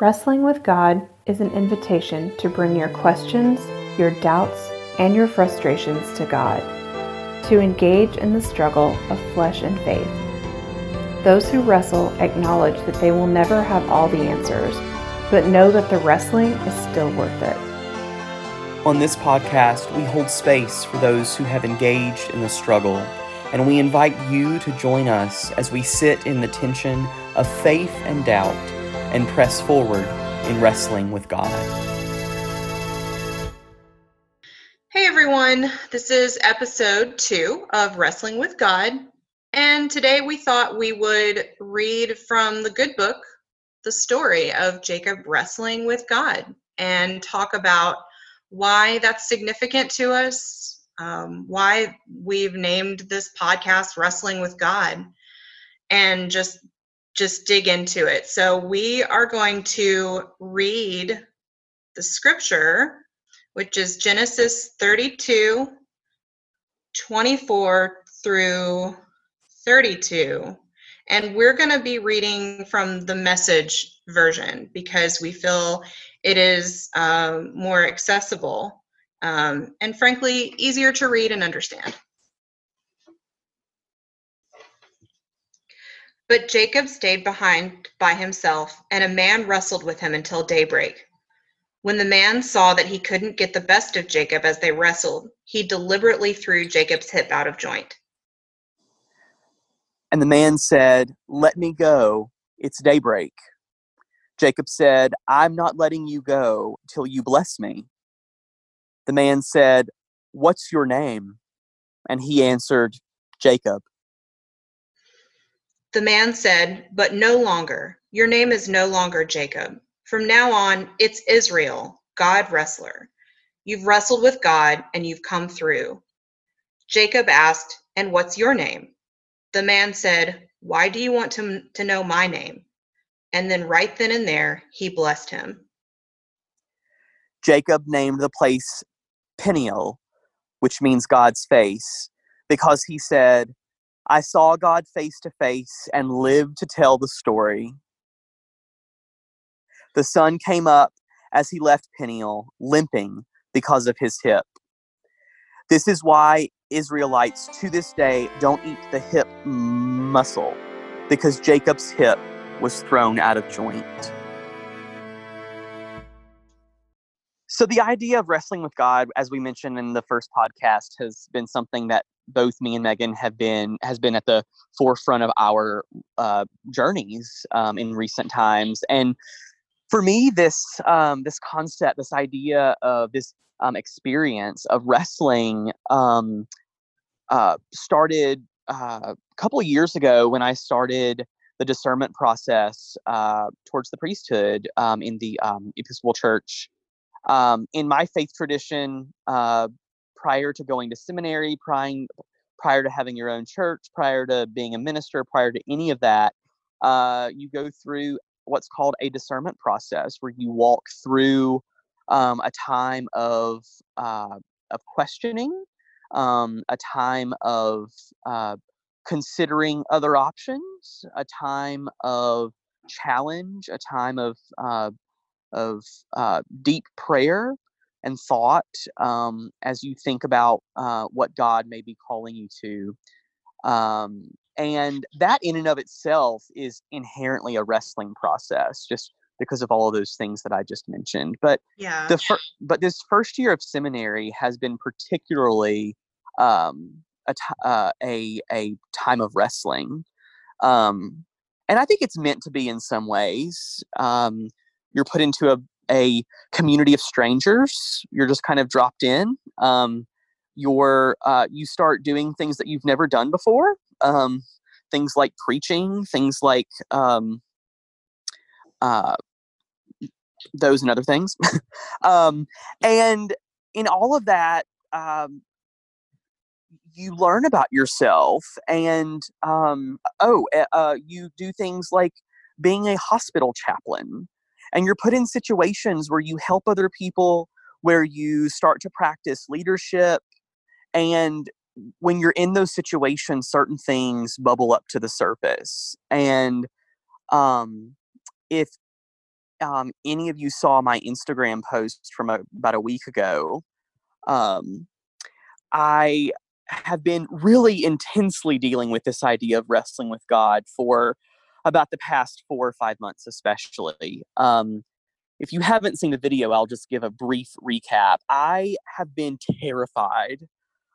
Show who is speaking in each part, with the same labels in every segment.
Speaker 1: Wrestling with God is an invitation to bring your questions, your doubts, and your frustrations to God, to engage in the struggle of flesh and faith. Those who wrestle acknowledge that they will never have all the answers, but know that the wrestling is still worth it.
Speaker 2: On this podcast, we hold space for those who have engaged in the struggle, and we invite you to join us as we sit in the tension of faith and doubt and press forward in wrestling with God.
Speaker 3: Hey everyone, this is episode two of Wrestling with God. And today we thought we would read from the good book, the story of Jacob wrestling with God, and talk about why that's significant to us, um, why we've named this podcast Wrestling with God, and just just dig into it. So we are going to read the scripture, which is Genesis 32, 24 through 32. And we're going to be reading from the message version because we feel it is um, more accessible um, and, frankly, easier to read and understand. But Jacob stayed behind by himself, and a man wrestled with him until daybreak. When the man saw that he couldn't get the best of Jacob as they wrestled, he deliberately threw Jacob's hip out of joint.
Speaker 2: And the man said, Let me go. It's daybreak. Jacob said, I'm not letting you go till you bless me. The man said, What's your name? And he answered, Jacob.
Speaker 3: The man said, But no longer. Your name is no longer Jacob. From now on, it's Israel, God wrestler. You've wrestled with God and you've come through. Jacob asked, And what's your name? The man said, Why do you want to, to know my name? And then, right then and there, he blessed him.
Speaker 2: Jacob named the place Peniel, which means God's face, because he said, I saw God face to face and lived to tell the story. The sun came up as he left Peniel, limping because of his hip. This is why Israelites to this day don't eat the hip muscle, because Jacob's hip was thrown out of joint. So, the idea of wrestling with God, as we mentioned in the first podcast, has been something that both me and Megan have been has been at the forefront of our uh, journeys um, in recent times. And for me, this um, this concept, this idea of this um, experience of wrestling um, uh, started uh, a couple of years ago when I started the discernment process uh, towards the priesthood um, in the um, Episcopal Church. in my faith tradition, uh, prior to going to seminary, prior, prior to having your own church, prior to being a minister, prior to any of that, uh, you go through what's called a discernment process where you walk through um, a time of, uh, of questioning, um, a time of uh, considering other options, a time of challenge, a time of, uh, of uh, deep prayer, and thought um, as you think about uh, what God may be calling you to. Um, and that, in and of itself, is inherently a wrestling process, just because of all of those things that I just mentioned. But
Speaker 3: yeah,
Speaker 2: the fir- but this first year of seminary has been particularly um, a, t- uh, a a time of wrestling, um, and I think it's meant to be in some ways. Um, you're put into a a community of strangers. You're just kind of dropped in. Um, you're uh, you start doing things that you've never done before. Um, things like preaching, things like um, uh, those and other things. um, and in all of that, um, you learn about yourself, and um, oh, uh, you do things like being a hospital chaplain and you're put in situations where you help other people where you start to practice leadership and when you're in those situations certain things bubble up to the surface. And um, if um, any of you saw my Instagram post from a, about a week ago, um, I have been really intensely dealing with this idea of wrestling with God for about the past four or five months, especially. Um, if you haven't seen the video, I'll just give a brief recap. I have been terrified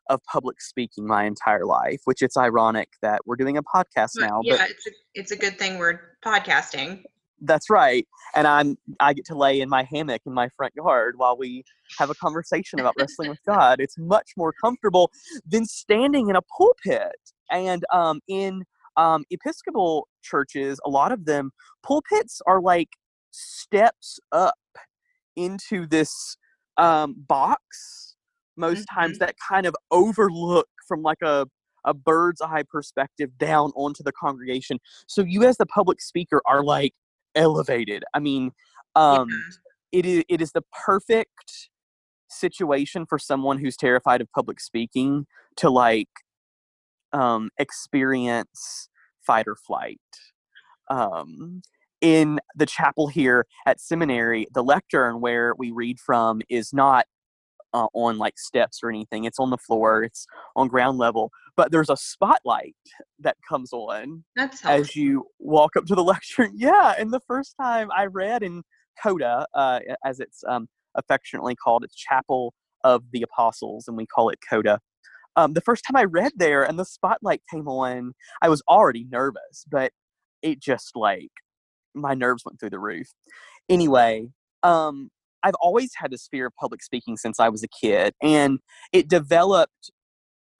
Speaker 2: of public speaking my entire life, which it's ironic that we're doing a podcast now.
Speaker 3: Yeah, but it's a, it's a good thing we're podcasting.
Speaker 2: That's right. And I'm I get to lay in my hammock in my front yard while we have a conversation about wrestling with God. It's much more comfortable than standing in a pulpit. And um, in um, Episcopal churches, a lot of them pulpits are like steps up into this um, box most mm-hmm. times that kind of overlook from like a a bird's eye perspective down onto the congregation. So you as the public speaker are like elevated. I mean, um, yeah. it is it is the perfect situation for someone who's terrified of public speaking to like um, experience fight or flight. Um, in the chapel here at seminary, the lectern where we read from is not uh, on like steps or anything. It's on the floor. It's on ground level. But there's a spotlight that comes on
Speaker 3: That's
Speaker 2: as you walk up to the lectern. Yeah, and the first time I read in COTA, uh, as it's um, affectionately called, it's Chapel of the Apostles, and we call it COTA. Um, the first time I read there and the spotlight came on, I was already nervous, but it just like my nerves went through the roof. Anyway, um, I've always had this fear of public speaking since I was a kid, and it developed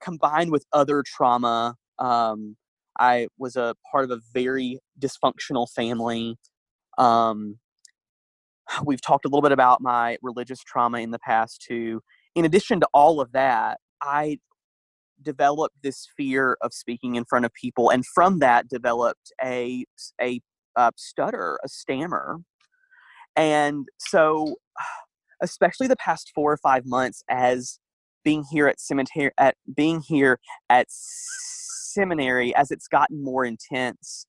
Speaker 2: combined with other trauma. Um, I was a part of a very dysfunctional family. Um, we've talked a little bit about my religious trauma in the past too. In addition to all of that, I developed this fear of speaking in front of people, and from that developed a a, a stutter, a stammer. And so, especially the past four or five months, as being here at cemetery, at being here at seminary, as it's gotten more intense,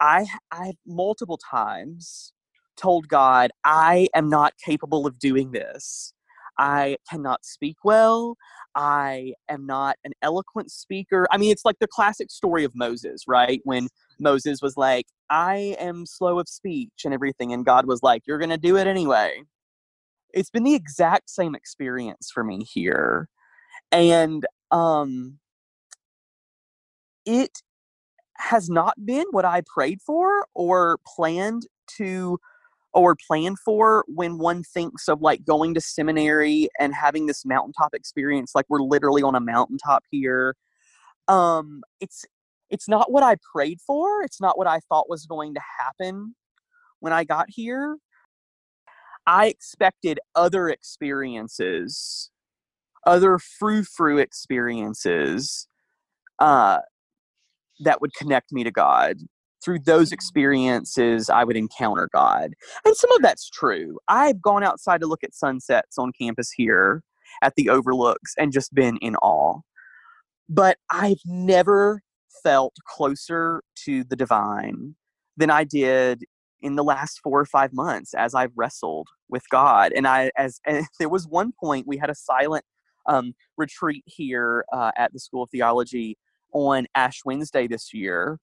Speaker 2: I I've multiple times told God, I am not capable of doing this. I cannot speak well. I am not an eloquent speaker. I mean, it's like the classic story of Moses, right? When Moses was like, I am slow of speech and everything. And God was like, You're going to do it anyway. It's been the exact same experience for me here. And um, it has not been what I prayed for or planned to or planned for when one thinks of like going to seminary and having this mountaintop experience like we're literally on a mountaintop here um it's it's not what I prayed for. It's not what I thought was going to happen when I got here. I expected other experiences, other frou frou experiences uh, that would connect me to God. Through those experiences, I would encounter God. And some of that's true. I've gone outside to look at sunsets on campus here at the overlooks and just been in awe. But I've never felt closer to the divine than I did in the last four or five months as I've wrestled with God. And I, as and there was one point we had a silent um, retreat here uh, at the School of Theology on Ash Wednesday this year.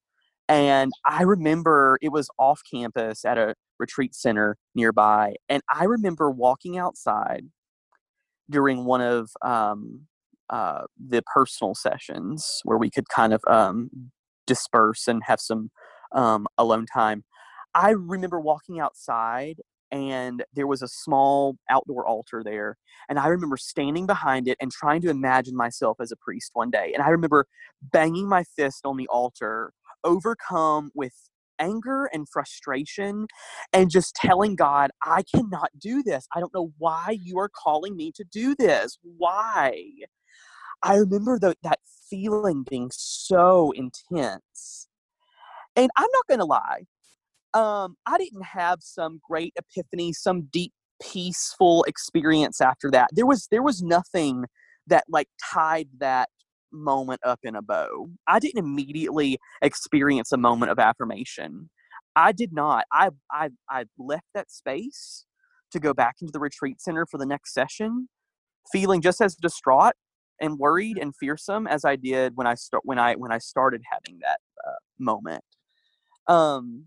Speaker 2: And I remember it was off campus at a retreat center nearby. And I remember walking outside during one of um, uh, the personal sessions where we could kind of um, disperse and have some um, alone time. I remember walking outside and there was a small outdoor altar there. And I remember standing behind it and trying to imagine myself as a priest one day. And I remember banging my fist on the altar, overcome with anger and frustration, and just telling God, I cannot do this. I don't know why you are calling me to do this. Why? I remember the, that feeling being so intense. And I'm not going to lie, um, I didn't have some great epiphany, some deep, peaceful experience after that. There was there was nothing that like tied that moment up in a bow. I didn't immediately experience a moment of affirmation. I did not. I I I left that space to go back into the retreat center for the next session, feeling just as distraught and worried and fearsome as I did when I start when I when I started having that uh, moment. Um,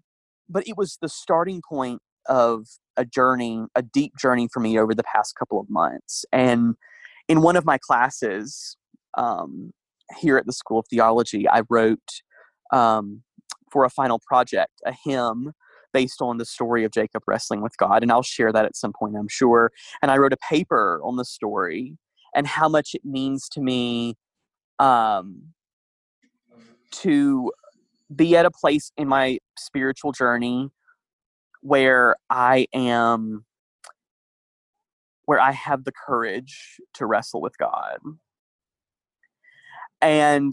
Speaker 2: but it was the starting point of a journey, a deep journey for me over the past couple of months. And in one of my classes um, here at the School of Theology, I wrote um, for a final project a hymn based on the story of Jacob wrestling with God. And I'll share that at some point, I'm sure. And I wrote a paper on the story and how much it means to me um, to be at a place in my spiritual journey where I am where I have the courage to wrestle with God. And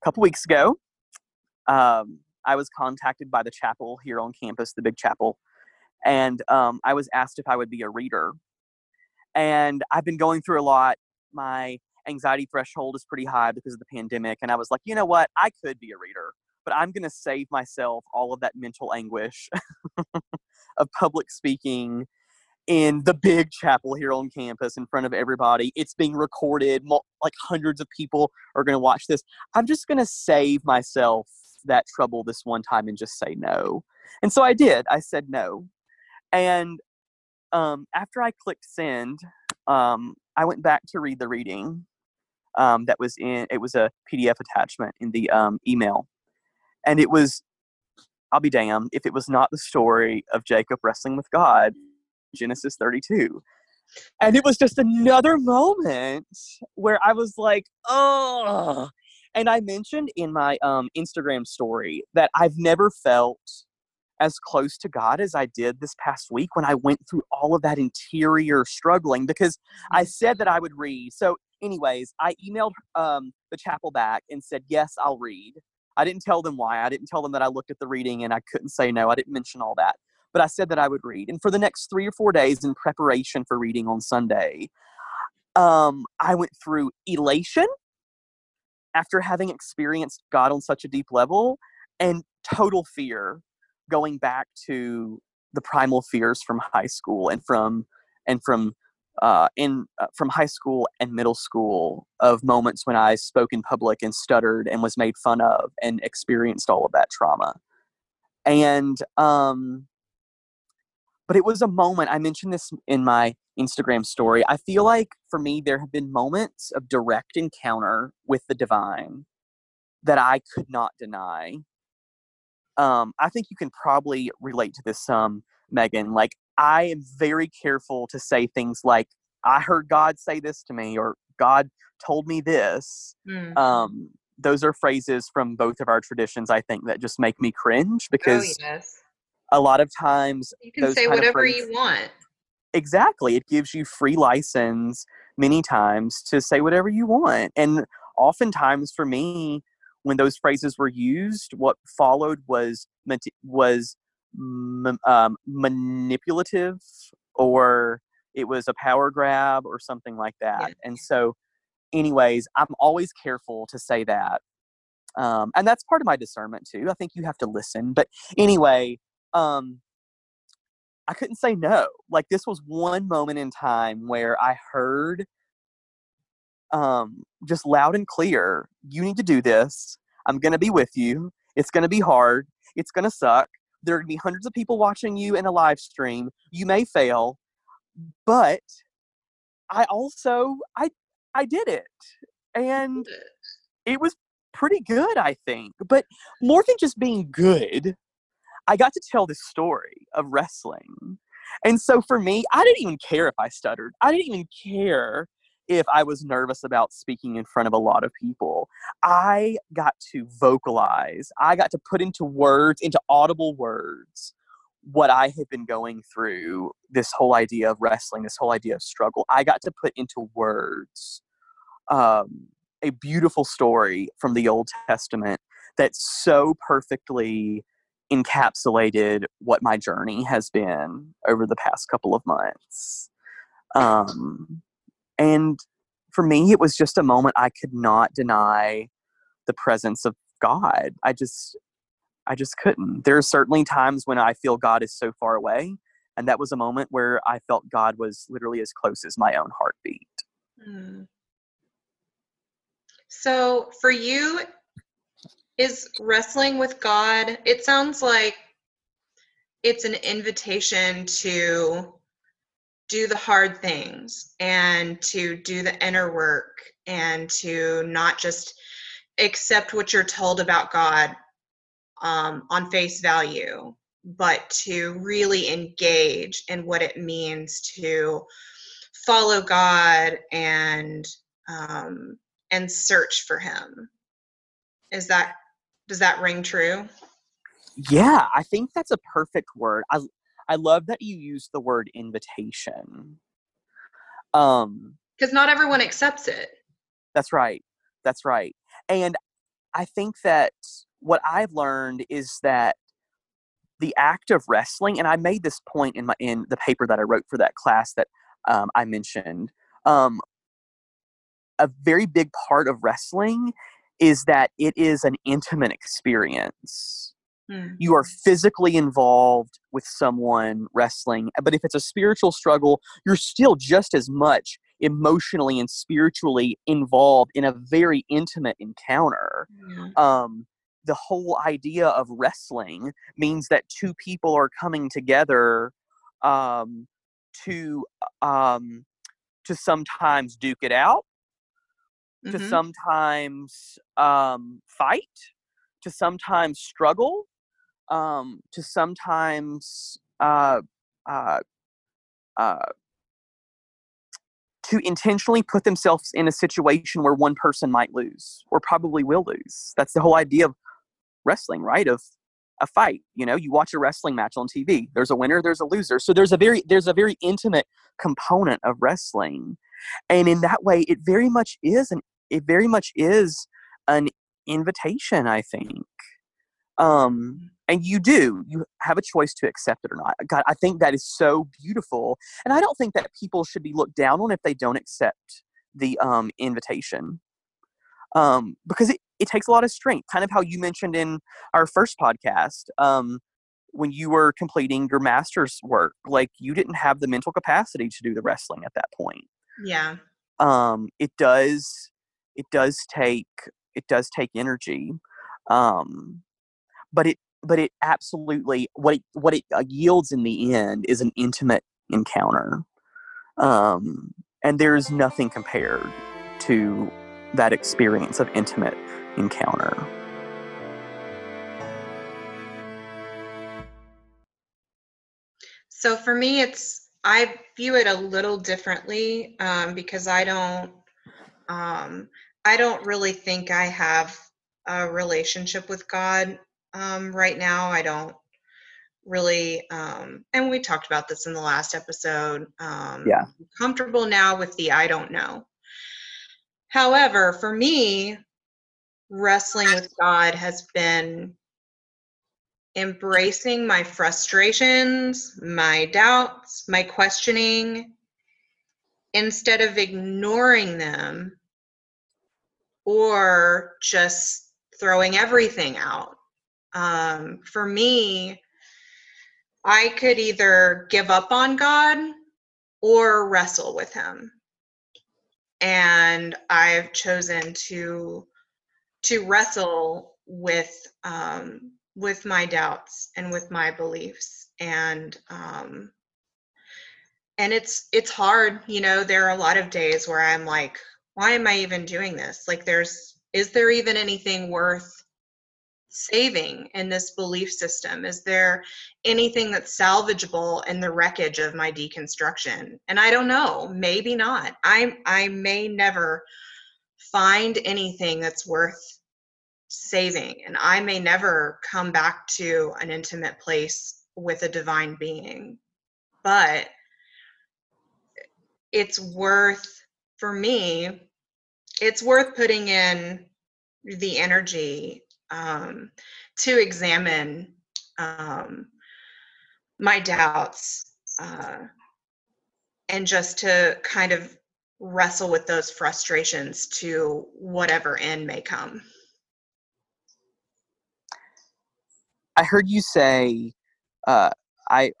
Speaker 2: a couple weeks ago, um, I was contacted by the chapel here on campus, the big chapel, and um, I was asked if I would be a reader. And I've been going through a lot. My anxiety threshold is pretty high because of the pandemic, and I was like, you know what? I could be a reader, but I'm going to save myself all of that mental anguish of public speaking in the big chapel here on campus in front of everybody. It's being recorded. Like hundreds of people are going to watch this. I'm just going to save myself that trouble this one time and just say no. And so I did. I said no. And um, after I clicked send, um, I went back to read the reading um, that was in, it was a PDF attachment in the um, email. And it was, I'll be damned if it was not the story of Jacob wrestling with God, Genesis 32. And it was just another moment where I was like, oh, and I mentioned in my um, Instagram story that I've never felt as close to God as I did this past week when I went through all of that interior struggling because I mm-hmm. said that I would read. So, anyways, I emailed um, the chapel back and said, Yes, I'll read. I didn't tell them why. I didn't tell them that I looked at the reading and I couldn't say no. I didn't mention all that. But I said that I would read. And for the next three or four days in preparation for reading on Sunday, um, I went through elation after having experienced God on such a deep level and total fear going back to the primal fears from high school and from and from uh, in uh, from high school and middle school of moments when I spoke in public and stuttered and was made fun of and experienced all of that trauma. And um, but it was a moment. I mentioned this in my Instagram story. I feel like for me, there have been moments of direct encounter with the divine that I could not deny. Um, I think you can probably relate to this some, Megan. Like, I am very careful to say things like, I heard God say this to me, or God told me this. Mm. Um, those are phrases from both of our traditions, I think, that just make me cringe oh, because oh, yes. A lot of times
Speaker 3: you can say whatever you want
Speaker 2: exactly it gives you free license many times to say whatever you want and oftentimes for me when those phrases were used what followed was was um, manipulative or it was a power grab or something like that yeah. and so anyways i'm always careful to say that um, and that's part of my discernment too i think you have to listen but anyway um, I couldn't say no. Like this was one moment in time where I heard um just loud and clear, you need to do this. I'm going to be with you. It's going to be hard. It's going to suck. There are going to be hundreds of people watching you in a live stream. You may fail, but I also I I did it. And it was pretty good, I think. But more than just being good, I got to tell this story of wrestling. And so for me, I didn't even care if I stuttered. I didn't even care if I was nervous about speaking in front of a lot of people. I got to vocalize, I got to put into words, into audible words, what I had been going through this whole idea of wrestling, this whole idea of struggle. I got to put into words um, a beautiful story from the Old Testament that so perfectly encapsulated what my journey has been over the past couple of months. Um, and for me, it was just a moment I could not deny the presence of God. I just, I just couldn't. There are certainly times when I feel God is so far away, and that was a moment where I felt God was literally as close as my own heartbeat. Mm.
Speaker 3: So for you, is wrestling with God, it sounds like it's an invitation to do the hard things and to do the inner work and to not just accept what you're told about God um, on face value, but to really engage in what it means to follow God and um, and search for Him. Is that does that ring true?
Speaker 2: Yeah, I think that's a perfect word. I I love that you use the word invitation.
Speaker 3: Um because not everyone accepts it.
Speaker 2: That's right. That's right. And I think that what I've learned is that the act of wrestling, and I made this point in my in the paper that I wrote for that class that um, I mentioned. Um, a very big part of wrestling is that it is an intimate experience. Mm. You are physically involved with someone wrestling, but if it's a spiritual struggle, you're still just as much emotionally and spiritually involved in a very intimate encounter. Yeah. Um, the whole idea of wrestling means that two people are coming together um, to um, to sometimes duke it out mm-hmm. to sometimes um, fight, to sometimes struggle, um, to sometimes uh, uh, uh, to intentionally put themselves in a situation where one person might lose or probably will lose. That's the whole idea of wrestling, right? Of a fight. You know, you watch a wrestling match on TV. There's a winner, there's a loser. So there's a very there's a very intimate component of wrestling. And in that way, it very much is an it very much is an invitation, I think. Um, and you do, you have a choice to accept it or not. God, I think that is so beautiful. And I don't think that people should be looked down on if they don't accept the um, invitation. Um, because it, it takes a lot of strength, kind of how you mentioned in our first podcast. Um, when you were completing your master's work, like you didn't have the mental capacity to do the wrestling at that point.
Speaker 3: Yeah.
Speaker 2: Um, it does it does take it does take energy um, but it but it absolutely what it what it uh, yields in the end is an intimate encounter um, and there is nothing compared to that experience of intimate encounter.
Speaker 3: So for me it's i view it a little differently um, because i don't um, I don't really think I have a relationship with God um, right now. I don't really, um, and we talked about this in the last episode. Um,
Speaker 2: yeah.
Speaker 3: I'm comfortable now with the I don't know. However, for me, wrestling with God has been embracing my frustrations, my doubts, my questioning, instead of ignoring them or just throwing everything out. Um, for me, I could either give up on God or wrestle with Him. And I've chosen to to wrestle with um, with my doubts and with my beliefs and um, and it's it's hard you know there are a lot of days where i'm like why am I even doing this? Like, there's, is there even anything worth saving in this belief system? Is there anything that's salvageable in the wreckage of my deconstruction? And I don't know, maybe not. I, I may never find anything that's worth saving, and I may never come back to an intimate place with a divine being. But it's worth for me, it's worth putting in the energy um, to examine um, my doubts uh, and just to kind of wrestle with those frustrations to whatever end may come.
Speaker 2: I heard you say, uh, I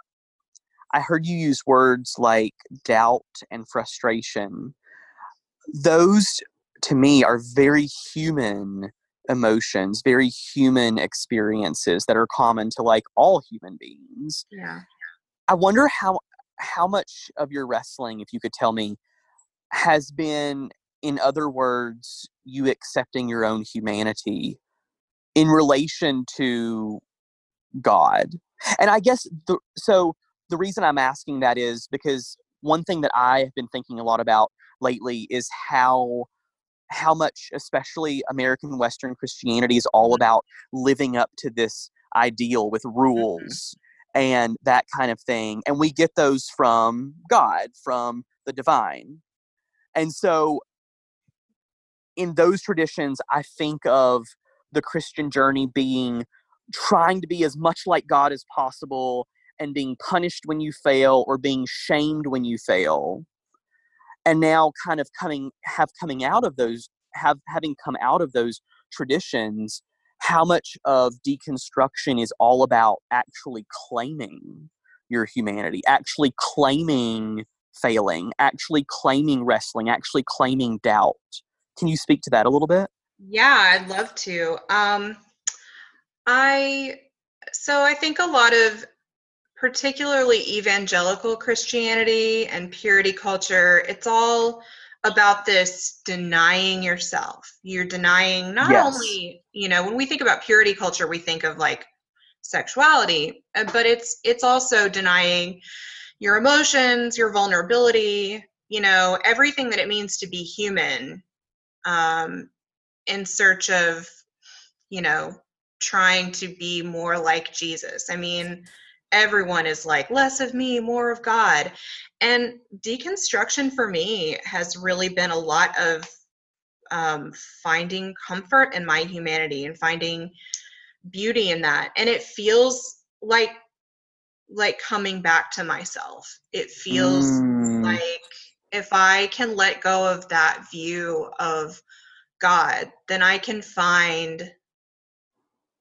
Speaker 2: I heard you use words like doubt and frustration. Those to me are very human emotions, very human experiences that are common to like all human beings.
Speaker 3: Yeah.
Speaker 2: I wonder how how much of your wrestling, if you could tell me, has been, in other words, you accepting your own humanity in relation to God. And I guess the so the reason I'm asking that is because one thing that I have been thinking a lot about lately is how how much especially American Western Christianity is all about living up to this ideal with
Speaker 3: Mm-hmm.
Speaker 2: rules and that kind of thing. And we get those from God, from the divine. And so in those traditions, I think of the Christian journey being trying to be as much like God as possible and being punished when you fail or being shamed when you fail. And now kind of coming have coming out of those have having come out of those traditions, how much of deconstruction is all about actually claiming your humanity, actually claiming failing, actually claiming wrestling, actually claiming doubt. Can you speak to that a little bit?
Speaker 3: Yeah, I'd love to. Um, I so I think a lot of particularly evangelical Christianity and purity culture, it's all about this denying yourself. You're denying not
Speaker 2: Yes.
Speaker 3: only, you know, when we think about purity culture, we think of like sexuality, uh, but it's it's also denying your emotions, your vulnerability, you know, everything that it means to be human. Um, in search of, you know, trying to be more like Jesus. I mean, everyone is like, less of me, more of God. And deconstruction for me has really been a lot of um, finding comfort in my humanity and finding beauty in that. And it feels like like coming back to myself. It feels
Speaker 2: Mm,
Speaker 3: like if I can let go of that view of God, then I can find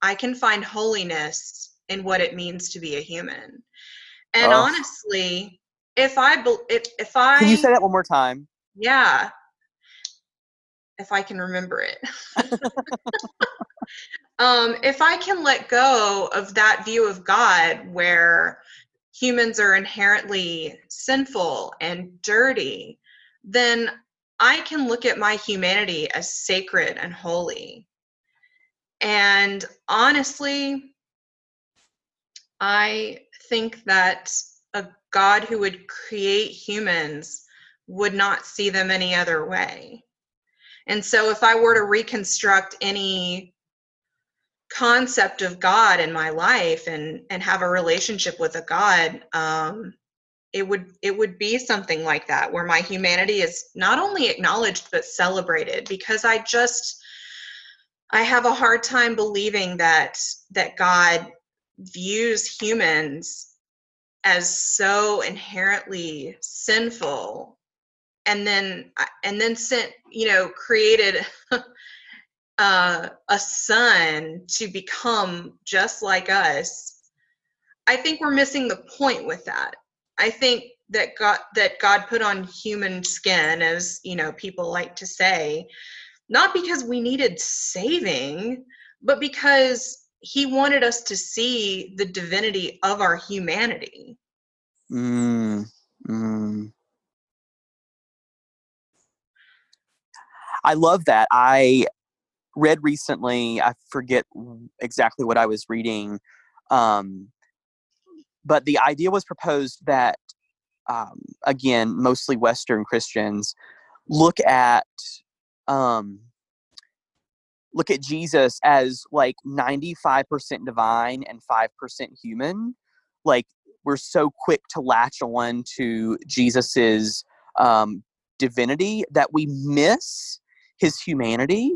Speaker 3: I can find holiness in what it means to be a human. And
Speaker 2: Oh.
Speaker 3: honestly, if I if if I
Speaker 2: can you say that one more time?
Speaker 3: yeah, if I can remember it. um, if I can let go of that view of God where humans are inherently sinful and dirty, then I can look at my humanity as sacred and holy. And honestly, I think that a God who would create humans would not see them any other way. And so, if I were to reconstruct any concept of God in my life and and have a relationship with a God, um, it would it would be something like that, where my humanity is not only acknowledged but celebrated. Because I just I have a hard time believing that that God views humans as so inherently sinful and then and then sent you know created uh, a son to become just like us i think we're missing the point with that. I think that god that god put on human skin as you know people like to say not because we needed saving but because he wanted us to see the divinity of our humanity
Speaker 2: Mm, mm. I love that. I read recently, I forget exactly what I was reading, um, but the idea was proposed that, um, again, mostly Western Christians look at. Um, look at Jesus as like 95% divine and 5% human. Like we're so quick to latch on to Jesus's um, divinity that we miss his humanity.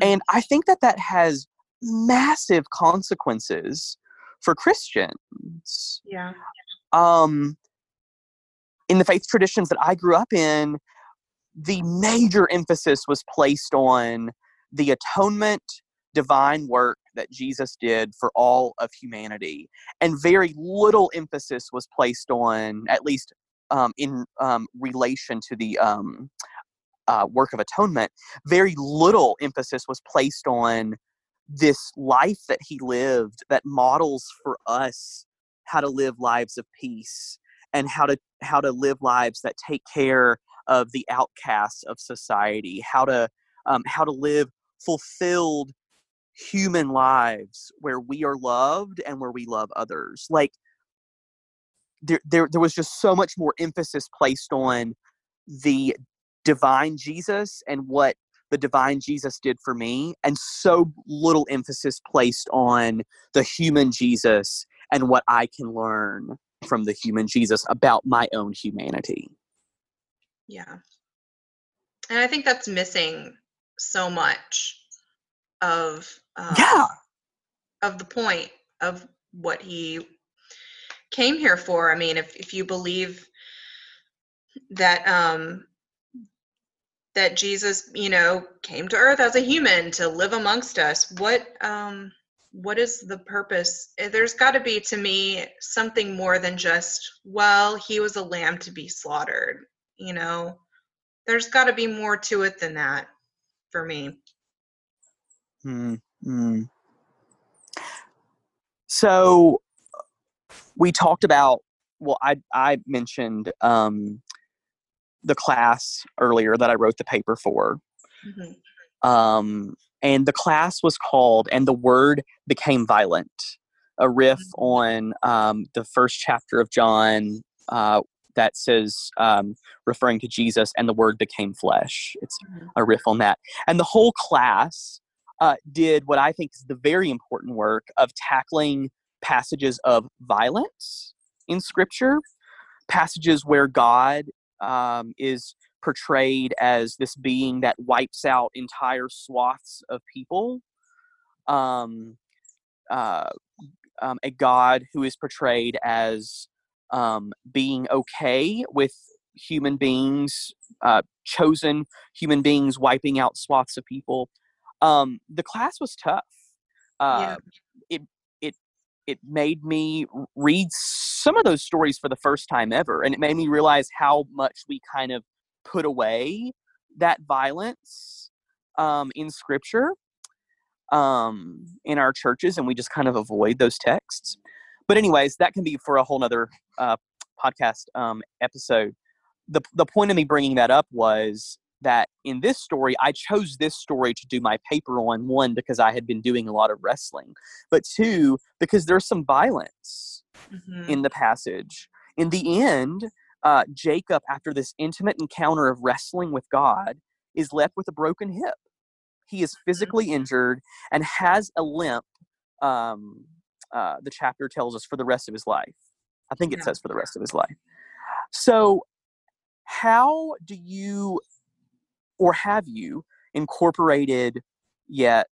Speaker 2: And I think that that has massive consequences for Christians.
Speaker 3: yeah
Speaker 2: Um, in the faith traditions that I grew up in, the major emphasis was placed on the atonement, divine work that Jesus did for all of humanity, and very little emphasis was placed on, at least um, in um, relation to the um, uh, work of atonement, very little emphasis was placed on this life that he lived that models for us how to live lives of peace and how to how to live lives that take care of the outcasts of society how to um, how to live fulfilled human lives where we are loved and where we love others. Like there, there there was just so much more emphasis placed on the divine jesus and what the divine jesus did for me and so little emphasis placed on the human jesus and what i can learn from the human jesus about my own humanity.
Speaker 3: Yeah. And i think that's missing so much of um,
Speaker 2: yeah
Speaker 3: of the point of what he came here for. I mean, if if you believe that um that Jesus, you know, came to earth as a human to live amongst us, what um what is the purpose? Eh, there's got to be to me something more than just, well, he was a lamb to be slaughtered, you know. There's got to be more to it than that for me.
Speaker 2: Hmm. hmm. So we talked about well i i mentioned um the class earlier that i wrote the paper for mm-hmm. um and the class was called and the word became violent a riff mm-hmm. on um, the first chapter of john uh, that says um, referring to jesus and the word became flesh it's mm-hmm. a riff on that and the whole class uh, did what i think is the very important work of tackling passages of violence in Scripture, passages where God um, is portrayed as this being that wipes out entire swaths of people. Um, uh, um, a God who is portrayed as um, being okay with human beings, uh, chosen human beings wiping out swaths of people. Um, the class was tough. Uh, yeah. It it made me read some of those stories for the first time ever and it made me realize how much we kind of put away that violence um, in scripture um, in our churches and we just kind of avoid those texts but anyways that can be for a whole nother uh, podcast um, episode the, the point of me bringing that up was that in this story, I chose this story to do my paper on one because I had been doing a lot of wrestling, but two because there's some violence mm-hmm. in the passage. In the end, uh, Jacob, after this intimate encounter of wrestling with God, is left with a broken hip. He is mm-hmm. physically injured and has a limp. Um, uh, the chapter tells us for the rest of his life. I think it yeah. says for the rest of his life. So, how do you or have you incorporated yet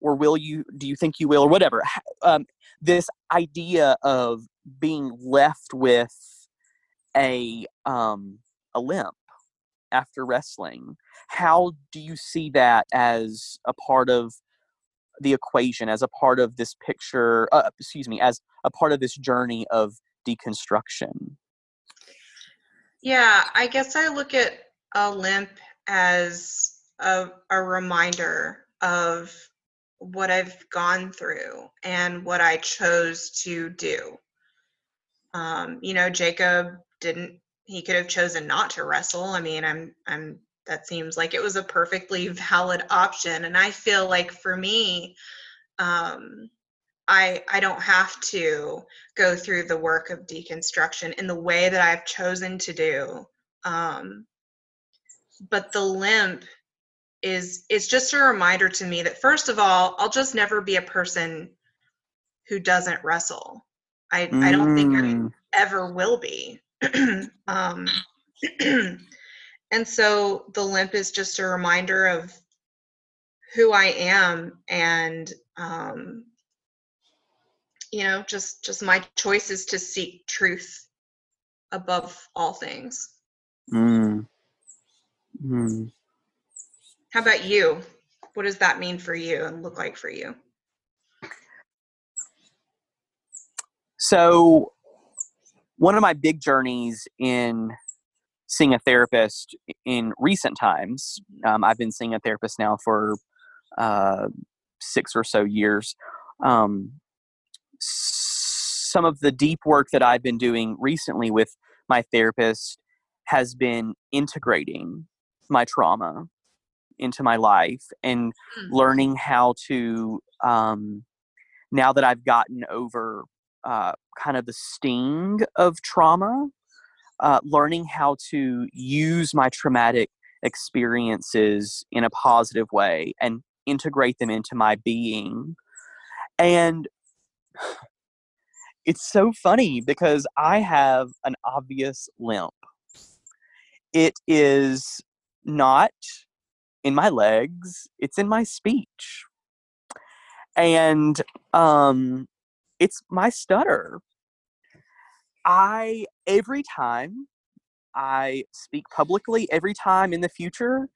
Speaker 2: or will you do you think you will or whatever um, this idea of being left with a um, a limp after wrestling how do you see that as a part of the equation as a part of this picture uh, excuse me as a part of this journey of deconstruction
Speaker 3: yeah i guess i look at a limp as a, a reminder of what I've gone through and what I chose to do. Um, you know, Jacob didn't he could have chosen not to wrestle. I mean, I'm I'm that seems like it was a perfectly valid option. And I feel like for me, um, I I don't have to go through the work of deconstruction in the way that I've chosen to do. Um, but the limp is it's just a reminder to me that first of all i'll just never be a person who doesn't wrestle i mm. i don't think i mm. ever will be um And so the limp is just a reminder of who I am and um, you know just just my choice is to seek truth above all things.
Speaker 2: Mm. Mm.
Speaker 3: How about you? What does that mean for you and look like for you?
Speaker 2: So one of my big journeys in seeing a therapist in recent times, um, I've been seeing a therapist now for uh, six or so years. Um, some of the deep work that I've been doing recently with my therapist has been integrating my trauma into my life and mm. learning how to um, now that I've gotten over uh, kind of the sting of trauma, uh, learning how to use my traumatic experiences in a positive way and integrate them into my being. And it's so funny because I have an obvious limp. It is not in my legs, it's in my speech. And um, it's my stutter. I, every time I speak publicly, every time in the future,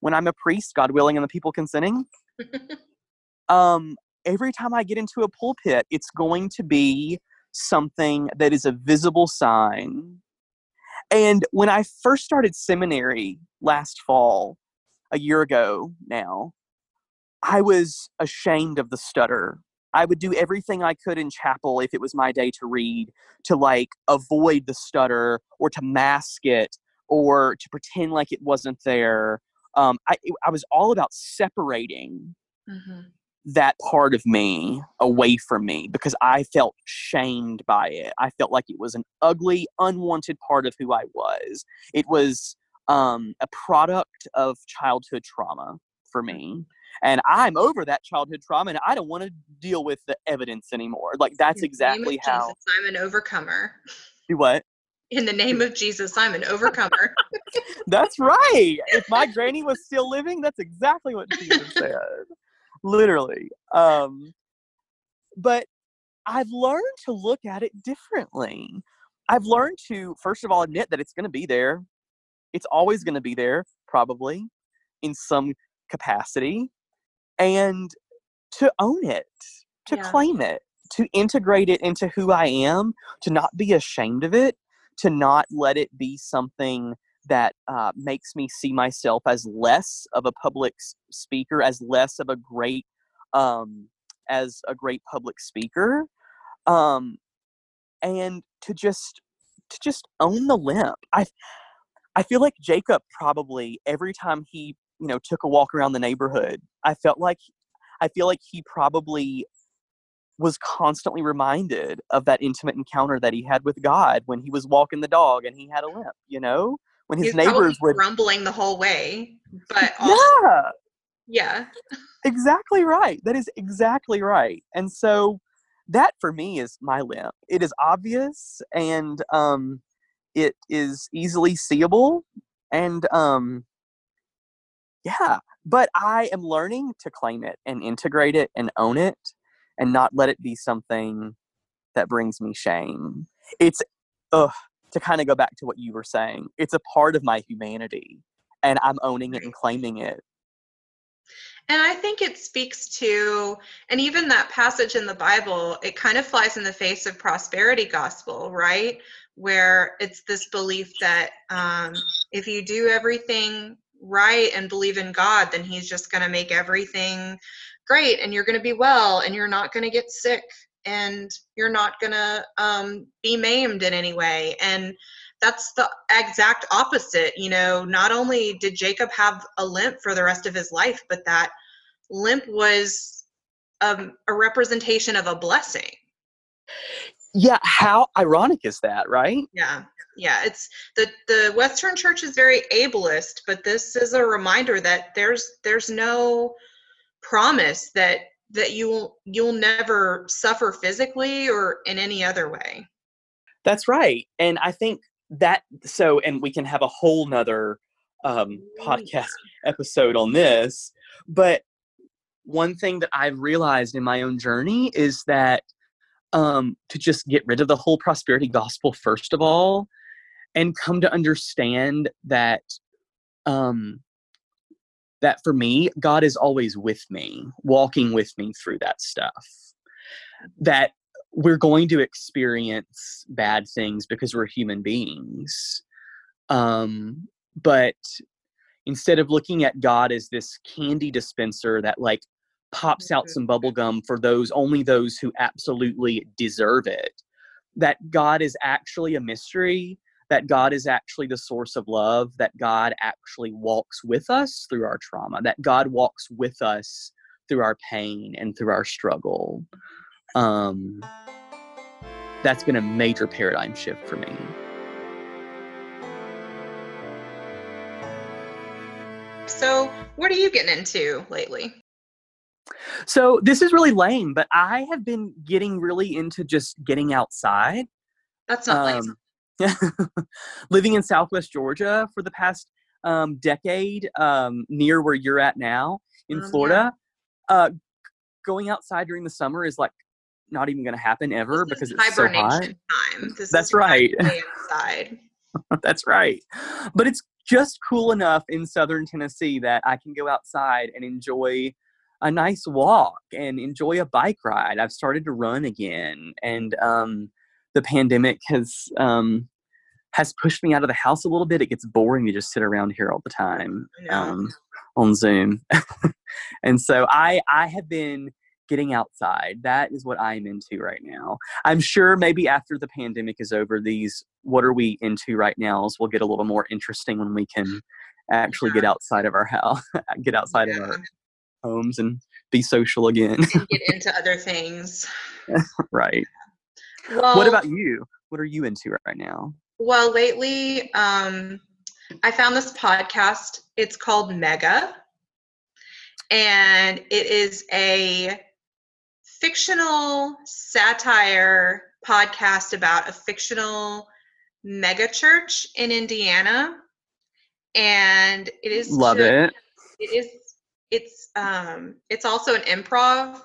Speaker 2: when I'm a priest, God willing, and the people consenting, um, every time I get into a pulpit, it's going to be something that is a visible sign. And when I first started seminary last fall, a year ago now, I was ashamed of the stutter. I would do everything I could in chapel if it was my day to read to like avoid the stutter or to mask it or to pretend like it wasn't there. Um, I, I was all about separating mm-hmm. that part of me away from me because I felt shamed by it. I felt like it was an ugly, unwanted part of who I was. It was um, a product of childhood trauma for me. And I'm over that childhood trauma and I don't want to deal with the evidence anymore. Like, that's exactly how.
Speaker 3: Jesus, I'm an overcomer.
Speaker 2: Do what?
Speaker 3: In the name of Jesus, I'm an overcomer.
Speaker 2: that's right. If my granny was still living, that's exactly what Jesus said. Literally. Um, but I've learned to look at it differently. I've learned to, first of all, admit that it's going to be there. It's always going to be there, probably, in some capacity. And to own it, to yeah. claim it, to integrate it into who I am, to not be ashamed of it, to not let it be something that uh, makes me see myself as less of a public speaker, as less of a great, um, as a great public speaker, um, and to just to just own the limp. I I feel like Jacob probably every time he, you know, took a walk around the neighborhood, I felt like I feel like he probably was constantly reminded of that intimate encounter that he had with God when he was walking the dog and he had a limp, you know? When his neighbors were
Speaker 3: grumbling the whole way. But also,
Speaker 2: Yeah.
Speaker 3: Yeah.
Speaker 2: exactly right. That is exactly right. And so that for me is my limp. It is obvious and um it is easily seeable and um yeah but i am learning to claim it and integrate it and own it and not let it be something that brings me shame. It's ugh, to kind of go back to what you were saying it's a part of my humanity and i'm owning it and claiming it.
Speaker 3: And I think it speaks to, and even that passage in the Bible, it kind of flies in the face of prosperity gospel, right? Where it's this belief that um, if you do everything right and believe in God, then He's just going to make everything great and you're going to be well and you're not going to get sick and you're not going to um, be maimed in any way. And that's the exact opposite. You know, not only did Jacob have a limp for the rest of his life, but that limp was um, a representation of a blessing.
Speaker 2: Yeah, how ironic is that, right?
Speaker 3: Yeah. Yeah, it's the the Western Church is very ableist, but this is a reminder that there's there's no promise that that you'll you'll never suffer physically or in any other way.
Speaker 2: That's right. And I think that so and we can have a whole nother um podcast episode on this but one thing that i've realized in my own journey is that um to just get rid of the whole prosperity gospel first of all and come to understand that um that for me god is always with me walking with me through that stuff that we're going to experience bad things because we're human beings. Um, but instead of looking at God as this candy dispenser that like pops out some bubble gum for those only those who absolutely deserve it, that God is actually a mystery, that God is actually the source of love, that God actually walks with us through our trauma, that God walks with us through our pain and through our struggle. Um, that's been a major paradigm shift for me.
Speaker 3: So, what are you getting into lately?
Speaker 2: So, this is really lame, but I have been getting really into just getting outside.
Speaker 3: That's not um,
Speaker 2: lame. living in Southwest Georgia for the past um, decade, um, near where you're at now in um, Florida, yeah. uh, going outside during the summer is like not even going to happen ever
Speaker 3: this
Speaker 2: because it's so hot.
Speaker 3: Time. This
Speaker 2: That's right.
Speaker 3: Outside.
Speaker 2: That's right. But it's just cool enough in southern Tennessee that I can go outside and enjoy a nice walk and enjoy a bike ride. I've started to run again, and um, the pandemic has um, has pushed me out of the house a little bit. It gets boring to just sit around here all the time um, on Zoom, and so I I have been getting outside. That is what I'm into right now. I'm sure maybe after the pandemic is over, these what are we into right now will get a little more interesting when we can actually yeah. get outside of our house, get outside yeah. of our homes and be social again.
Speaker 3: and get into other things.
Speaker 2: right. Well, what about you? What are you into right now?
Speaker 3: Well, lately, um, I found this podcast. It's called Mega. And it is a fictional satire podcast about a fictional megachurch in Indiana. And it is
Speaker 2: love just, it.
Speaker 3: It is it's um it's also an improv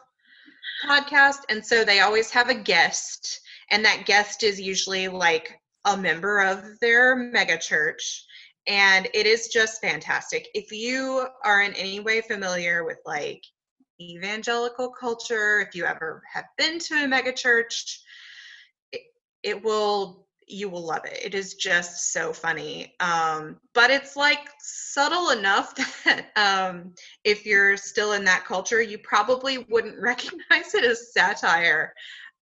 Speaker 3: podcast and so they always have a guest and that guest is usually like a member of their megachurch and it is just fantastic. If you are in any way familiar with like evangelical culture, if you ever have been to a megachurch, it, it will you will love it. It is just so funny. Um, but it's like subtle enough that um, if you're still in that culture, you probably wouldn't recognize it as satire.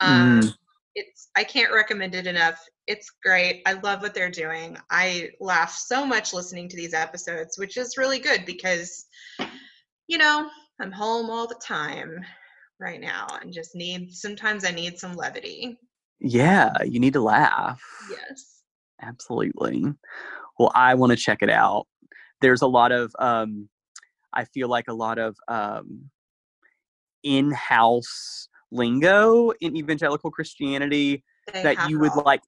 Speaker 3: Um, mm. It's I can't recommend it enough. It's great. I love what they're doing. I laugh so much listening to these episodes, which is really good because you know I'm home all the time right now and just need sometimes I need some levity.
Speaker 2: Yeah, you need to laugh.
Speaker 3: Yes.
Speaker 2: Absolutely. Well, I want to check it out. There's a lot of um I feel like a lot of um in-house lingo in evangelical Christianity they that you would all. like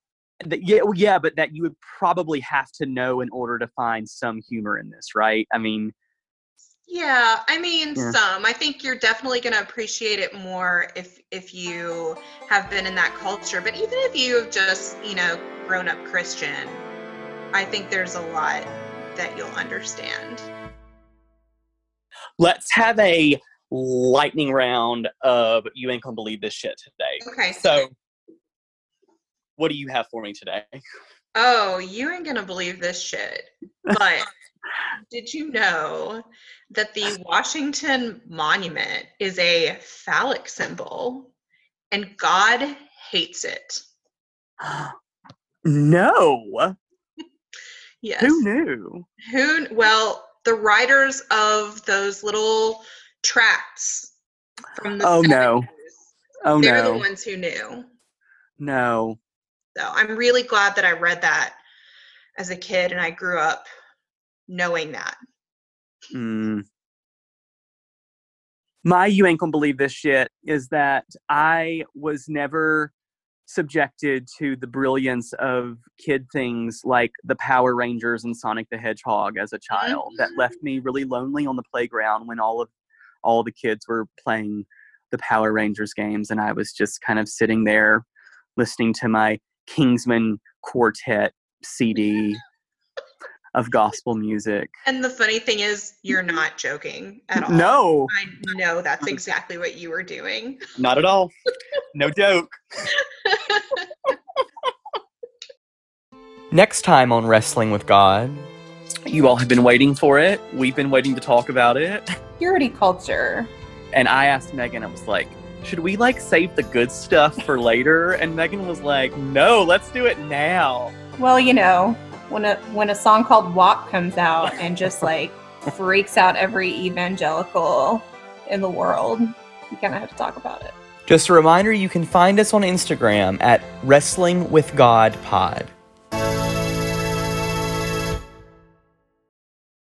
Speaker 2: that, yeah, yeah, but that you would probably have to know in order to find some humor in this, right? I mean,
Speaker 3: yeah, I mean yeah. some. I think you're definitely going to appreciate it more if if you have been in that culture. But even if you have just, you know, grown up Christian, I think there's a lot that you'll understand.
Speaker 2: Let's have a lightning round of you ain't gonna believe this shit today.
Speaker 3: Okay.
Speaker 2: So what do you have for me today?
Speaker 3: Oh, you ain't gonna believe this shit. But did you know that the Washington Monument is a phallic symbol and God hates it?
Speaker 2: no.
Speaker 3: yes.
Speaker 2: Who knew?
Speaker 3: Who well, the writers of those little tracts from the
Speaker 2: Oh 70s, no. Oh no.
Speaker 3: they're the ones who knew.
Speaker 2: No.
Speaker 3: So I'm really glad that I read that as a kid and I grew up knowing that.
Speaker 2: Mm. My you ain't gonna believe this shit is that I was never subjected to the brilliance of kid things like the Power Rangers and Sonic the Hedgehog as a child. Mm-hmm. That left me really lonely on the playground when all of all the kids were playing the Power Rangers games and I was just kind of sitting there listening to my Kingsmen Quartet CD of gospel music.
Speaker 3: And the funny thing is, you're not joking at all.
Speaker 2: No,
Speaker 3: I know that's exactly what you were doing.
Speaker 2: not at all. No joke. Next time on Wrestling with God, you all have been waiting for it. We've been waiting to talk about it.
Speaker 1: Purity culture.
Speaker 2: And I asked Megan, I was like, should we like save the good stuff for later? And Megan was like, no, let's do it now.
Speaker 1: Well, you know, when a when a song called "WAP" comes out and just like freaks out every evangelical in the world, you kind of have to talk about it.
Speaker 2: Just a reminder, you can find us on Instagram at Wrestling with God Pod.